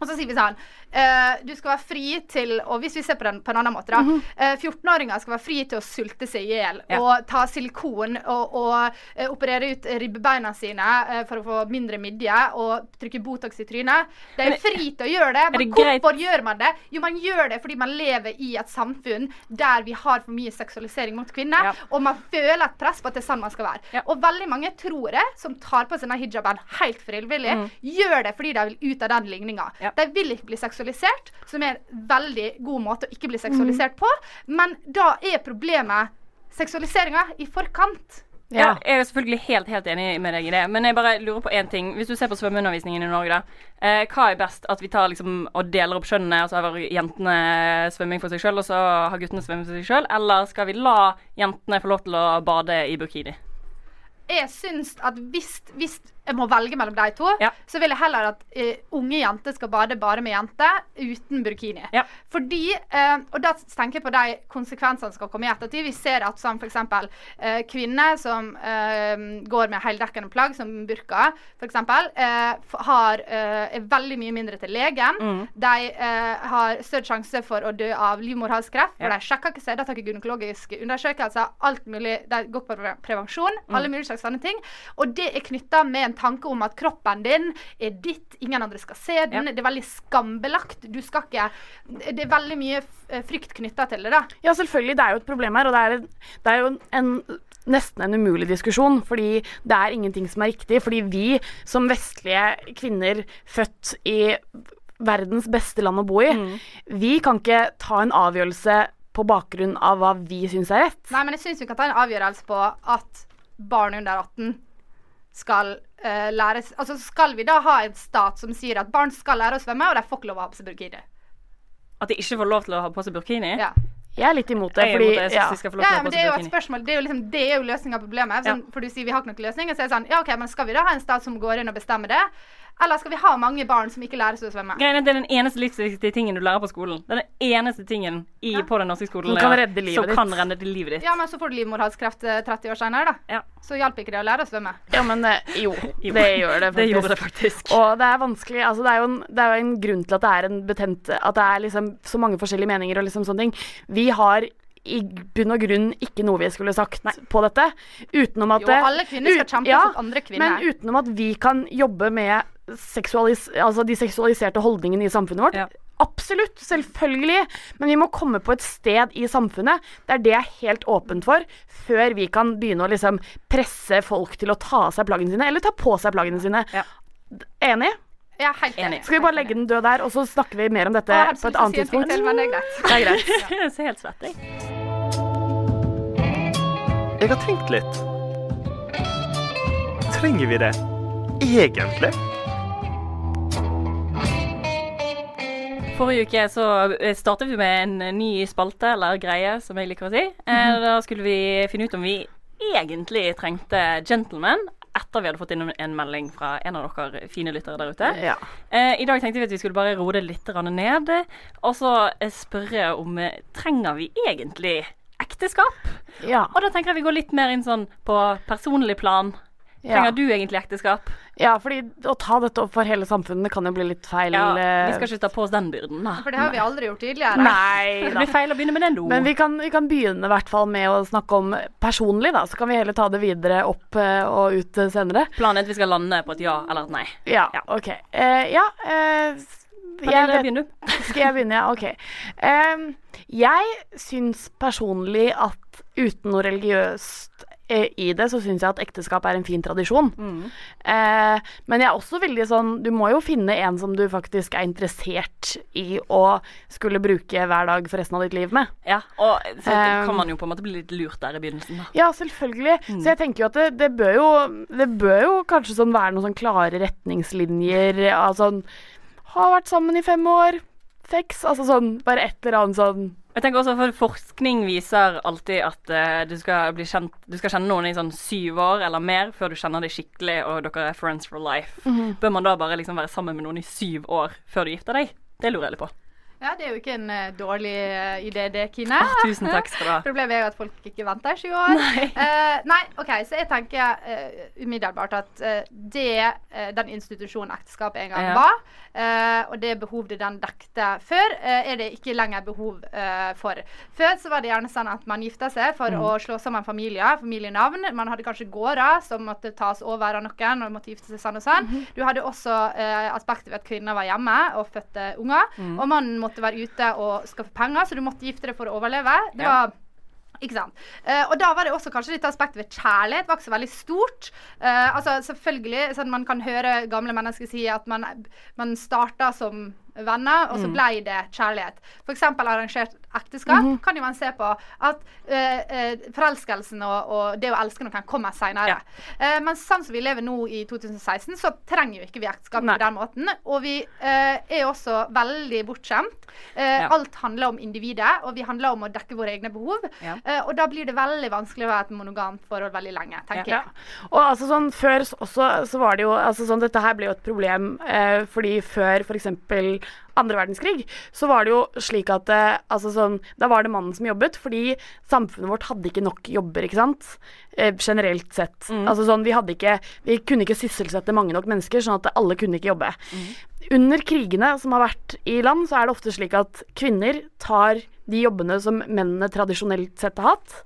og så sier vi sånn uh, Du skal være fri til Og hvis vi ser på den på en annen måte, da. eh, 14-åringer skal være fri til å sulte seg i hjel Ja. og ta silikon og, og uh, operere ut ribbeina sine for å få mindre midje og trykke Botox i trynet. De er fri til å gjøre det. Men det greit- hvorfor gjør man det? Jo, man gjør det fordi man lever i et samfunn der vi har for mye seksualisering mot kvinner, og man føler et press på at det er sånn man skal være. Og veldig mange tror det, som tar på seg denne hijaben helt frivillig, Mm. gjør det fordi de vil ut av den ligninga. De vil ikke bli seksualisert, som er en veldig god måte å ikke bli seksualisert på, men da er problemet seksualiseringa i forkant. Ja. Jeg er selvfølgelig helt helt enig med deg i det, men jeg bare lurer på én ting. Hvis du ser på svømmeundervisningen i Norge, da. Eh, hva er best? At vi tar liksom og deler opp kjønnene, og så har jentene svømming for seg sjøl, og så har guttene svømming for seg sjøl? Eller skal vi la jentene få lov til å bade i burkini? jeg syns at hvis, hvis jeg må velge mellom de to, så vil jeg heller at uh, unge jenter skal bade bare med jenter uten burkini. Fordi, uh, Og da tenker jeg på de konsekvensene som skal komme i ettertid. Vi ser at som f.eks. Uh, kvinner som eh, går med heldekkende plagg, som burka f.eks., uh, har, eh, er veldig mye mindre til legen. Mm. De eh, har større sjanse for å dø av livmorhalskreft, for Ja. de sjekker ikke seg, de tar ikke gynekologiske undersøkelser, alt mulig, de går på prevensjon, Mm. alle mulige slags sånne ting. Og det er knytta med en tanke om at kroppen din er ditt, ingen andre skal se den. Det er veldig skambelagt. Du skal ikke Det er veldig mye frykt knytta til det, da. Ja, selvfølgelig. Det er jo et problem her, og det er, det er jo en, nesten en umulig diskusjon. Fordi det er ingenting som er riktig. Fordi vi som vestlige kvinner født i verdens beste land å bo i, vi kan ikke ta en avgjørelse på bakgrunn av hva vi syns er rett. Nei, men jeg syns vi kan ta en avgjørelse på at barn under 18 skal uh, lære Altså skal vi da ha en stat som sier at barn skal lære å svømme, og de får ikke lov å ha på seg burkini? At de ikke får lov til å ha på seg burkini? Ja. Jeg er litt imot det, fordi imot det. Ja. de skal få lov Ja, ja, men det er jo et spørsmål Det er jo liksom, det er jo løsninga på problemet. Sånn, For du sier vi har ikke noen løsning. Og Så er det sånn, ja ok, men skal vi da ha en stat som går inn og bestemmer det? Eller skal vi ha mange barn som ikke lærer seg å svømme? Greiene, Det er den eneste livsviktige tingen du lærer på skolen. Det er den eneste tingen i, på den norske skolen Som kan redde livet som ditt. kan redde livet ditt. Ja, men så får du livmorhalskreft eh, 30 år senere, da. Så hjalp ikke det å lære å svømme. Ja, men eh, jo, Jo, det gjør det faktisk. det gjorde det faktisk. Og det er vanskelig altså det, er jo en, det er jo en grunn til at det er en betent At det er liksom så mange forskjellige meninger og liksom sånne ting. Vi har i bunn og grunn ikke noe vi skulle sagt på dette. Utenom at Jo, alle kvinner skal kjempe kjempe for andre kvinner. Men utenom at vi kan jobbe med seksualis altså de seksualiserte holdningene i samfunnet vårt. Absolutt, selvfølgelig. Men vi må komme på et sted i samfunnet der det er helt åpent for, før vi kan begynne å liksom presse folk til å ta av seg plaggene sine, eller ta på seg plaggene sine. Enig? Jeg er helt enig. Skal vi bare legge den død der, og så snakker vi mer om dette på et annet tidspunkt? til, det er greit. Det er greit. Jeg ser helt svett, jeg. Jeg har tenkt litt. Trenger vi det egentlig? Forrige uke så eh, startet vi med en ny spalte, eller greie, som jeg liker å si. Eh, Mhm. Da skulle vi finne ut om vi egentlig trengte gentlemen etter vi hadde fått inn en melding fra en av dere fine lyttere der ute. Ja. Eh, I dag tenkte vi at vi skulle bare roe det litt ned, og så eh, spørre om eh, trenger vi egentlig ekteskap? Ja. Og da tenker jeg vi går litt mer inn sånn på personlig plan. Ja. Trenger du egentlig ekteskap? Ja, fordi å ta dette opp for hele samfunnet kan jo bli litt feil. Ja, eh, vi skal ikke ta på oss den byrden, da. For det har vi aldri gjort tidligere. Nei Det blir feil å begynne med det nå. Men vi kan, vi kan begynne i hvert fall med å snakke om personlig, da. Så kan vi heller ta det videre opp eh, og ut eh, senere. Planen er at vi skal lande på et ja eller et nei. Ja, OK. Uh, ja eh, s- Pernille, begynn du. Skal jeg begynne, ja? OK. Um, jeg syns personlig at uten noe religiøst eh, i det, så syns jeg at ekteskap er en fin tradisjon. Eh, men jeg er også veldig sånn Du må jo finne en som du faktisk er interessert i å skulle bruke hver dag for resten av ditt liv med. Ja, og så Um, kan man jo på en måte bli litt lurt der i begynnelsen, da. Ja, selvfølgelig. Så jeg tenker jo at det, det bør jo Det bør jo kanskje sånn være noen sånn klare retningslinjer. Altså sånn Har vært sammen i fem år. Sex. Altså sånn bare et eller annet sånn Jeg tenker også for Forskning viser alltid at uh, du, skal bli kjent, du skal kjenne noen i sånn syv år eller mer før du kjenner dem skikkelig og dere er friends for life. Mhm. Bør man da bare liksom være sammen med noen i syv år før du gifter deg? Det lurer jeg litt på. Ja, det er jo ikke en uh, dårlig uh, idé, det, Kine. Oh, tusen takk skal du ha. Problemet er jo at folk ikke venter i sju år. Nei. Uh, nei, OK, så jeg tenker umiddelbart at det den institusjonen ekteskap en gang Ja. var, og det behovet den dekte før, er det ikke lenger behov eh, for. Før så var det gjerne sånn at man gifta seg for Mm. å slå sammen familier, familienavn. Man hadde kanskje gårder som måtte tas over av noen og måtte gifte seg sånn og sånn. Mhm. Du hadde også aspektet ved at kvinner var hjemme og fødte unger, Mm. og mannen måtte være ute og skaffe penger, så du måtte gifte deg for å overleve. Det Ja. var ikke sant. Uh, og da var det også kanskje litt aspekt ved kjærlighet var ikke så veldig stort. Uh, altså selvfølgelig, sånn Man kan høre gamle mennesker si at man, man starta som venner, og så blei ble det kjærlighet. F.eks. arrangert ekteskap Mhm. kan jo man se på at uh, forelskelsen og, og det å elske noen kan komme seinere. Ja. Uh, men sånn som vi lever nå i 2016, så trenger jo ikke vi ekteskap Nei. på den måten. Og vi uh, er også veldig bortskjemt. Ja. Alt handler om individet, og vi handler om å dekke våre egne behov. Ja. Og da blir det veldig vanskelig å være et monogamt forhold veldig lenge, tenker Ja. jeg. Og altså sånn før også så var det jo altså sånn Dette her ble jo et problem fordi før f.eks. andre verdenskrig så var det jo slik at eh, altså sånn Da var det mannen som jobbet fordi samfunnet vårt hadde ikke nok jobber, ikke sant? Eh, generelt sett. Altså sånn Vi hadde ikke Vi kunne ikke sysselsette mange nok mennesker, sånn at alle kunne ikke jobbe. Under krigene som har vært i land, så er det ofte slik at kvinner tar de jobbene som mennene tradisjonelt sett har hatt.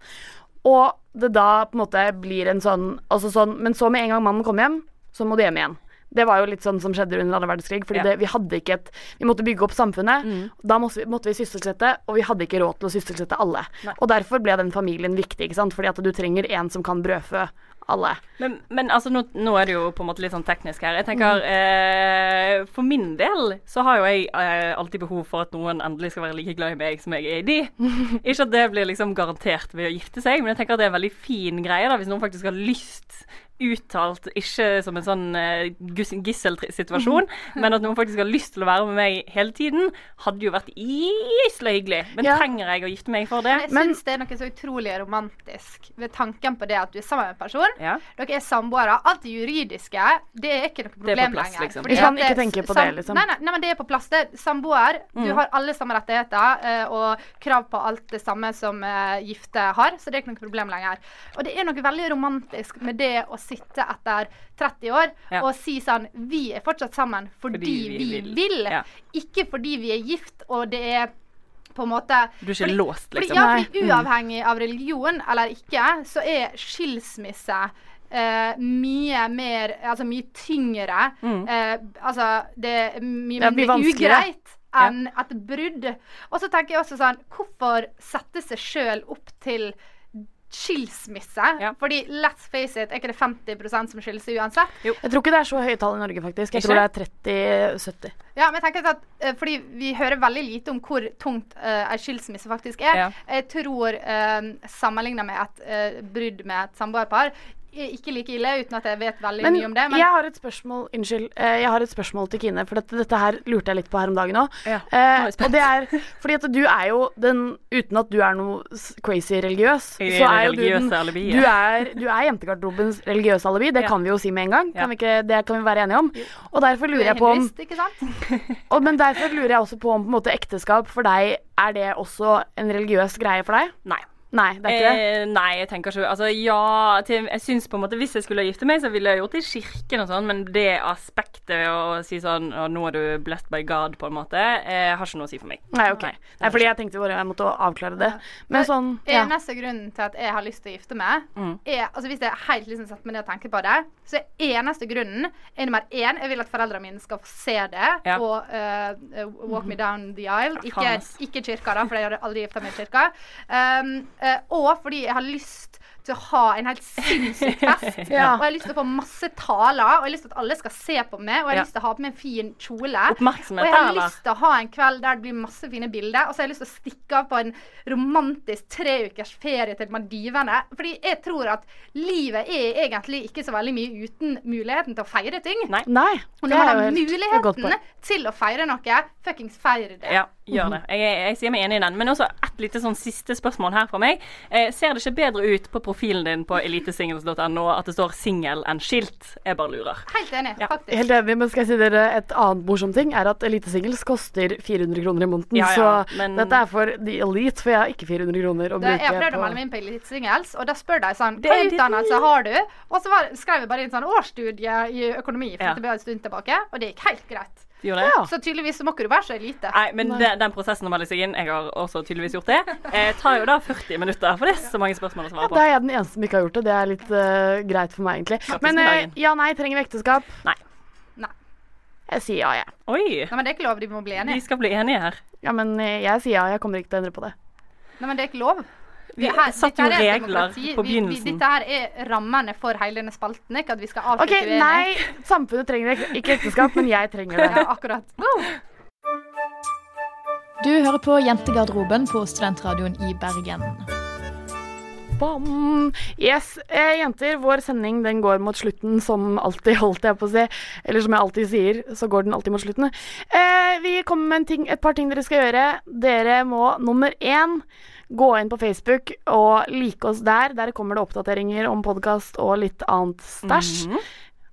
Og det da på en måte blir en sånn, altså sånn Men så med en gang mannen kommer hjem, så må du hjem igjen. Det var jo litt sånn som skjedde under andre verdenskrig. Fordi Ja. det, vi hadde ikke et Vi måtte bygge opp samfunnet. Da måtte vi, måtte vi sysselsette, og vi hadde ikke råd til å sysselsette alle. Nei. Og derfor ble den familien viktig, ikke sant. Fordi at du trenger en som kan brødfø alle. Men, men altså, nå, nå er det jo på en måte litt sånn teknisk her. Jeg Mm. tenker, eh, For min del så har jo jeg eh, alltid behov for at noen endelig skal være like glad i meg som jeg er i de. Ikke at det blir liksom garantert ved å gifte seg, men jeg tenker at det er en veldig fin greie da, hvis noen faktisk har lyst uttalt, ikke som en sånn uh, gisselsituasjon, men at noen faktisk har lyst til å være med meg hele tiden, hadde jo vært isla hyggelig. Men Ja. trenger jeg å gifte meg for det? Jeg syns det er noe så utrolig romantisk ved tanken på det at du er sammen med en person. Ja. Dere er samboere. Alt det juridiske, det er ikke noe problem plass, lenger. liksom. Fordi kan at ikke tenke på det, liksom. Nei, nei, nei, men det er på plass. Det er samboer. Du Mm. har alle samme rettigheter eh, og krav på alt det samme som eh, gifte har, så det er ikke noe problem lenger. Og det er noe veldig romantisk med det å sitte etter 30 år Ja. og si sånn Vi er fortsatt sammen fordi, Fordi vi vi, vil. vil. Ja. Ikke fordi vi er gift og det er på en måte Du er ikke fordi- låst, liksom. Fordi, ja, Nei. fordi Mm. uavhengig av religion eller ikke, så er skilsmisse Uh, mye mer Altså mye tyngre. Mm. Uh, altså det er mye mindre ugreit enn et brudd. Og så tenker jeg også sånn Hvorfor sette seg sjøl opp til skilsmisse? Fordi let's face it, er ikke det 50% som skiller seg uansett? Jeg tror ikke det er så høye tall i Norge, faktisk. Jeg Ikke? tror det er 30-70. Ja, men jeg tenker at eh, Fordi vi hører veldig lite om hvor tungt uh, en skilsmisse faktisk er. Ja. Jeg tror uh, sammenligna med et uh, brudd med et samboerpar er ikke like ille, uten at jeg vet veldig Men, mye om det. Men jeg har et spørsmål Unnskyld. eh, jeg har et spørsmål til Kine, for dette, dette her lurte jeg litt på her om dagen òg. Ja, Eh, nå jeg spent. og det er fordi at du er jo den Uten at du er noe crazy religiøs, er så er jo du den alibi, ja. Du er, du er jentegarderobens religiøse alibi. Det Ja. kan vi jo si med en gang. Ja. Kan vi ikke, det kan vi være enige om. Og derfor lurer er jeg på om ikke sant? og, Men derfor lurer jeg også på om på en måte ekteskap for deg Er det også en religiøs greie for deg? Nei. Nei, det er ikke det. Eh, nei, jeg tenker ikke Altså, ja til, Jeg syns på en måte Hvis jeg skulle gifte meg, så ville jeg gjort det i kirken og sånn, men det aspektet å si sånn og nå er du blessed by God, på en måte, eh, har ikke noe å si for meg. Nei, ok. Nei, fordi jeg tenkte bare jeg måtte avklare det. Men sånn ja. Eneste grunnen til at jeg har lyst til å gifte meg, Mm. er altså Hvis jeg helt liksom setter meg ned og tenker på det, så er eneste grunnen er nummer én Jeg vil at foreldrene mine skal få se det Ja. og uh, walk me down the aisle. Ja, Ikke, ikke kirka, da, for jeg hadde aldri gifta meg i kirka. Um, og fordi jeg har lyst til å ha en helt sinnssyk fest. Ja. Og jeg har lyst til å få masse taler, og jeg har lyst til at alle skal se på meg, og jeg har Ja. lyst til å ha på meg en fin kjole. Oppmerksomhet og jeg har lyst til å ha en kveld der det blir masse fine bilder, og så har jeg lyst til å stikke av på en romantisk treukers ferie til Maldivene. Fordi jeg tror at livet er egentlig ikke så veldig mye uten muligheten til å feire ting. Nei. Nei. Og når man har muligheten til å feire noe, fuckings feir det. Ja, gjør det. Jeg, jeg sier meg enig i den. Men også et lite sånn siste spørsmål her fra meg. Eh, ser det ikke bedre ut på profilen din på elitesingles.no at det står 'singel' enn skilt? Jeg bare lurer. Helt enig, faktisk. Helt enig, men skal jeg si dere et annet morsomt ting? Er at Elitesingles koster 400 kroner i måneden. Ja, ja, så men- dette er for the elite, for jeg har ikke 400 kroner å Det, jeg har prøvd å melde meg inn på Elitesingles, og da spør de sånn Hva utdannelse har du? Og så var, skrev jeg bare inn sånn årsstudie i økonomi for Ja. det var en stund tilbake, og det gikk helt greit. Gjorde det? Så tydeligvis så må ikke du være så elite. Nei, men Den, den prosessen å melde seg inn, jeg har også tydeligvis gjort det, eh, tar jo da 40 minutter. For det er så mange spørsmål å svare på. da er jeg den eneste som ikke har gjort det. Det er litt uh, greit for meg, egentlig. Grattis Men eh, ja, nei, trenger vi ekteskap? Nei. Nei. Jeg sier ja, jeg. Oi. Nei, men det er ikke lov. De må bli Vi De skal bli enige her. Ja, men eh, jeg sier ja. Jeg kommer ikke til å endre på det. Nei, men det er ikke lov. Vi her- satte jo er regler demokrati. på Vi- vi- begynnelsen. Dette her er rammene for hele denne spalten. Ikke at vi skal avslutte OK, nei. Samfunnet trenger ek- ikke ekteskap, men jeg trenger det. Ja, akkurat. Oh. Du hører på Jentegarderoben på Studentradioen i Bergen. Bam. Yes, eh, jenter, vår sending den går mot slutten som alltid, holdt jeg på å si. Eller som jeg alltid sier, så går den alltid mot slutten. Eh, vi kommer med en ting, et par ting dere skal gjøre. Dere må nummer én gå inn på Facebook og like oss der. Der kommer det oppdateringer om podkast og litt annet stæsj.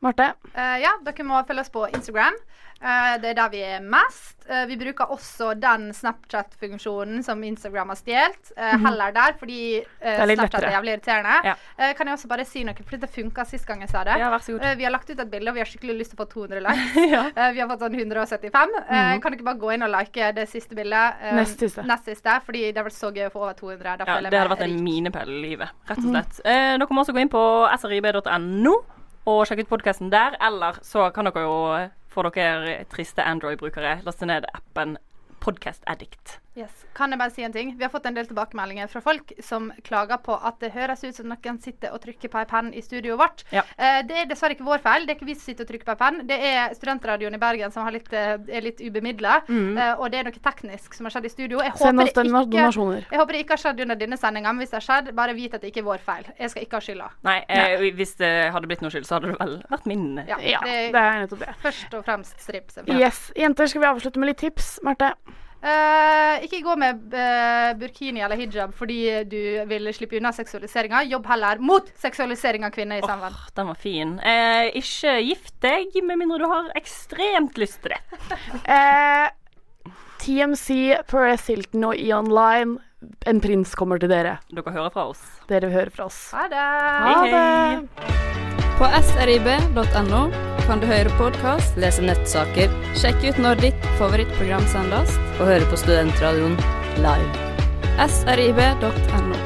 Marte? Uh, ja, dere må følge oss på Instagram. Eh, det er der vi er mest. Eh, vi bruker også den Snapchat-funksjonen som Instagram har stjålet. eh, Mhm. heller der, fordi er Snapchat Snapchat er jævlig irriterende. Ja. Kan jeg også bare si noe, for det funka sist gang jeg sa det. Ja, vær så god. Vi har lagt ut et bilde, og vi har skikkelig lyst til å få 200 likes. Ja. Vi har fått sånn 175. Mm. Mhm. kan dere bare gå inn og like det siste bildet? Nest siste. Nest siste, fordi det har vært så gøy å få over 200. Da Ja, det hadde vært en rik. minepæl i livet, rett og slett. slett. Eh, dere må også gå inn på srib.no og sjekke ut podkasten der. Eller så kan dere jo, for dere triste Android-brukere, laste ned appen Podcast Addict. Yes. Kan jeg bare si en ting? Vi har fått en del tilbakemeldinger fra folk som klager på at det høres ut som noen sitter og trykker på en penn i studioet vårt. Ja. Eh, det er dessverre ikke vår feil. Det er ikke vi som sitter og trykker på en penn. Det er studentradioen i Bergen som har litt, eh, er litt ubemidla. Mm. Eh, og det er noe teknisk som har skjedd i studio. Jeg håper, det ikke, jeg håper det ikke har skjedd under denne sendinga, men hvis det har skjedd, bare vit at det ikke er vår feil. Jeg skal ikke ha skylda. Nei, eh, hvis det hadde blitt noe skyld, så hadde det vel vært min. Ja, Ja, det, det er nettopp det. Først og fremst strips. Yes. Jenter, skal vi avslutte med litt tips? Marte? Eh, ikke gå med uh, burkini eller hijab fordi du vil slippe unna seksualiseringa. Jobb heller mot seksualisering av kvinner i samvær. Den var fin. Uh, ikke gift deg med mindre du har ekstremt lyst til det. Eh, TMC, Perez Hilton og Eon Line. En prins kommer til dere. Dere hører fra oss. Dere hører fra oss. Ha det. Ha det. På srib.no kan du høre podkast, lese nettsaker, sjekke ut når ditt favorittprogram sendes, og høre på Studentradioen live. srib.no.